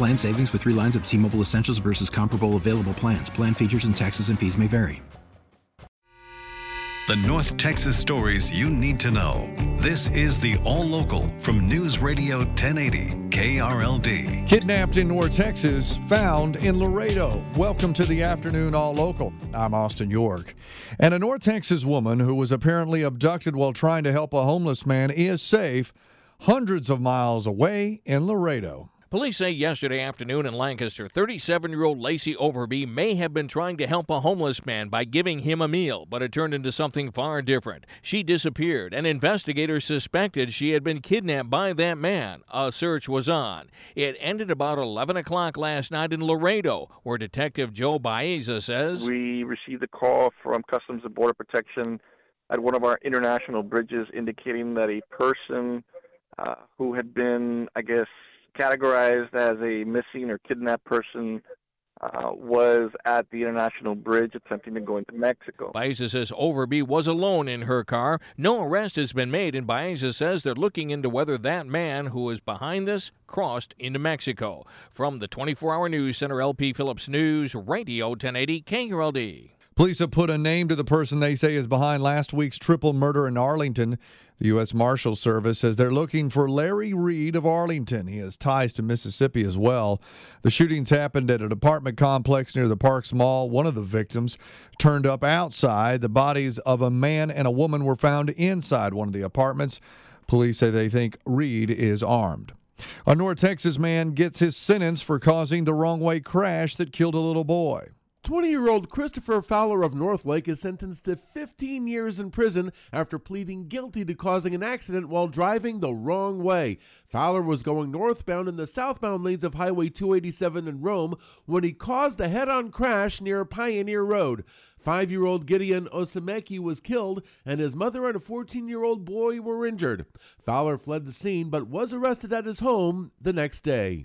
Plan savings with three lines of T Mobile Essentials versus comparable available plans. Plan features and taxes and fees may vary. The North Texas stories you need to know. This is the All Local from News Radio 1080 KRLD. Kidnapped in North Texas, found in Laredo. Welcome to the afternoon All Local. I'm Austin York. And a North Texas woman who was apparently abducted while trying to help a homeless man is safe hundreds of miles away in Laredo. Police say yesterday afternoon in Lancaster, 37 year old Lacey Overby may have been trying to help a homeless man by giving him a meal, but it turned into something far different. She disappeared, and investigators suspected she had been kidnapped by that man. A search was on. It ended about 11 o'clock last night in Laredo, where Detective Joe Baeza says We received a call from Customs and Border Protection at one of our international bridges indicating that a person uh, who had been, I guess, categorized as a missing or kidnapped person uh, was at the international bridge attempting to go into Mexico. Baeza says Overby was alone in her car. No arrest has been made, and Baeza says they're looking into whether that man who is behind this crossed into Mexico. From the 24 Hour News Center, LP Phillips News, Radio 1080 KRLD. Police have put a name to the person they say is behind last week's triple murder in Arlington. The U.S. Marshal Service says they're looking for Larry Reed of Arlington. He has ties to Mississippi as well. The shootings happened at an apartment complex near the Parks Mall. One of the victims turned up outside. The bodies of a man and a woman were found inside one of the apartments. Police say they think Reed is armed. A North Texas man gets his sentence for causing the wrong way crash that killed a little boy. 20 year old Christopher Fowler of Northlake is sentenced to 15 years in prison after pleading guilty to causing an accident while driving the wrong way. Fowler was going northbound in the southbound lanes of Highway 287 in Rhome when he caused a head on crash near Pioneer Road. Five year old Gideon Osameki was killed, and his mother and a 14 year old boy were injured. Fowler fled the scene but was arrested at his home the next day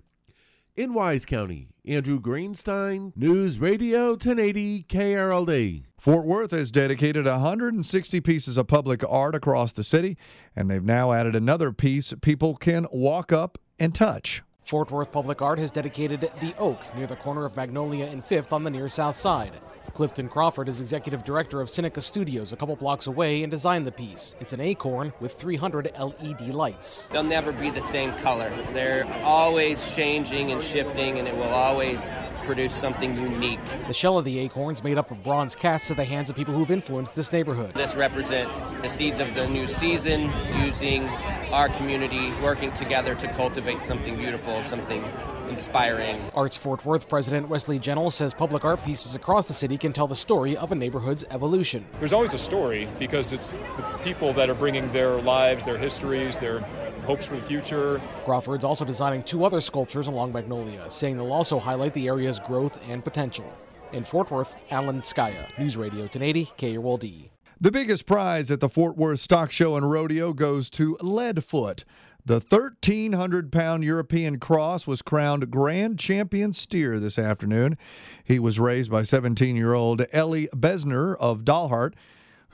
in Wise County. Andrew Greenstein, News Radio 1080 KRLD. Fort Worth has dedicated 160 pieces of public art across the city, and they've now added another piece people can walk up and touch. Fort Worth Public Art has dedicated The Oak near the corner of Magnolia and 5th on the near south side. Clifton Crawford is executive director of Sinica Studios a couple blocks away and designed the piece. It's an acorn with 300 LED lights. They'll never be the same color. They're always changing and shifting, and it will always produce something unique. The shell of the acorns made up of bronze casts at the hands of people who've influenced this neighborhood. This represents the seeds of the new season, using our community, working together to cultivate something beautiful, something inspiring. Arts Fort Worth President Wesley Gentle says public art pieces across the city can tell the story of a neighborhood's evolution. There's always a story because it's the people that are bringing their lives, their histories, their hopes for the future. Crawford's also designing two other sculptures along Magnolia, saying they'll also highlight the area's growth and potential. In Fort Worth, Alan Skaya, News Radio 1080 KRLD. The biggest prize at the Fort Worth Stock Show and Rodeo goes to Leadfoot. The 1,300 pound European cross was crowned Grand Champion Steer this afternoon. He was raised by 17 year old Ellie Besner of Dalhart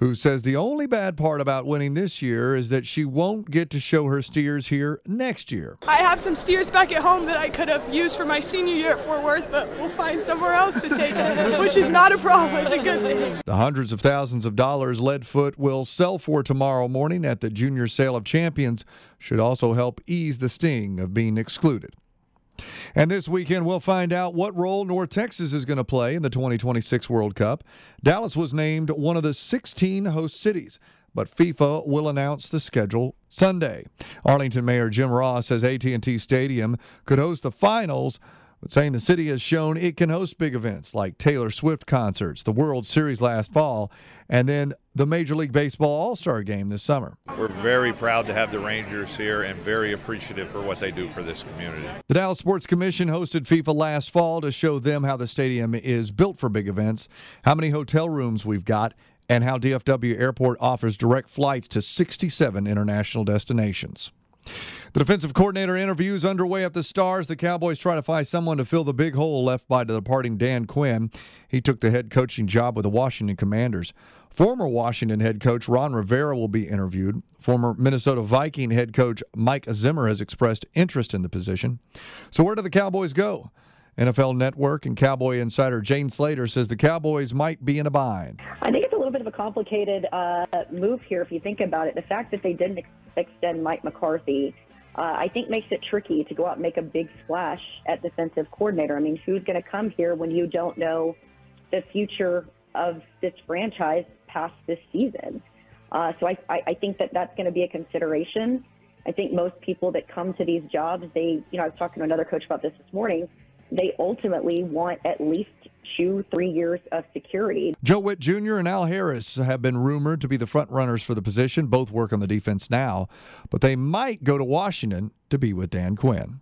who says the only bad part about winning this year is that she won't get to show her steers here next year. I have some steers back at home that I could have used for my senior year at Fort Worth, but we'll find somewhere else to take it, which is not a problem. It's a good thing. The hundreds of thousands of dollars Leadfoot will sell for tomorrow morning at the Junior Sale of Champions should also help ease the sting of being excluded. And this weekend, we'll find out what role North Texas is going to play in the 2026 World Cup. Dallas was named one of the 16 host cities, but FIFA will announce the schedule Sunday. Arlington Mayor Jim Ross says AT&T Stadium could host the finals but saying the city has shown it can host big events like Taylor Swift concerts, the World Series last fall, and then the Major League Baseball All Star game this summer. We're very proud to have the Rangers here and very appreciative for what they do for this community. The Dallas Sports Commission hosted FIFA last fall to show them how the stadium is built for big events, how many hotel rooms we've got, and how DFW Airport offers direct flights to 67 international destinations. The defensive coordinator interview is underway at the Stars. The Cowboys try to find someone to fill the big hole left by the departing Dan Quinn. He took the head coaching job with the Washington Commanders. Former Washington head coach Ron Rivera will be interviewed. Former Minnesota Viking head coach Mike Zimmer has expressed interest in the position. So, where do the Cowboys go? NFL Network and Cowboy insider Jane Slater says the Cowboys might be in a bind. I think it's a little bit of a complicated uh, move here if you think about it. The fact that they didn't ex- extend Mike McCarthy, uh, I think makes it tricky to go out and make a big splash at defensive coordinator. I mean, who's going to come here when you don't know the future of this franchise past this season? Uh, so I, I, I think that that's going to be a consideration. I think most people that come to these jobs, they, you know, I was talking to another coach about this this morning they ultimately want at least two, three years of security. Joe Whitt Jr. and Al Harris have been rumored to be the front runners for the position. Both work on the defense now, but they might go to Washington to be with Dan Quinn.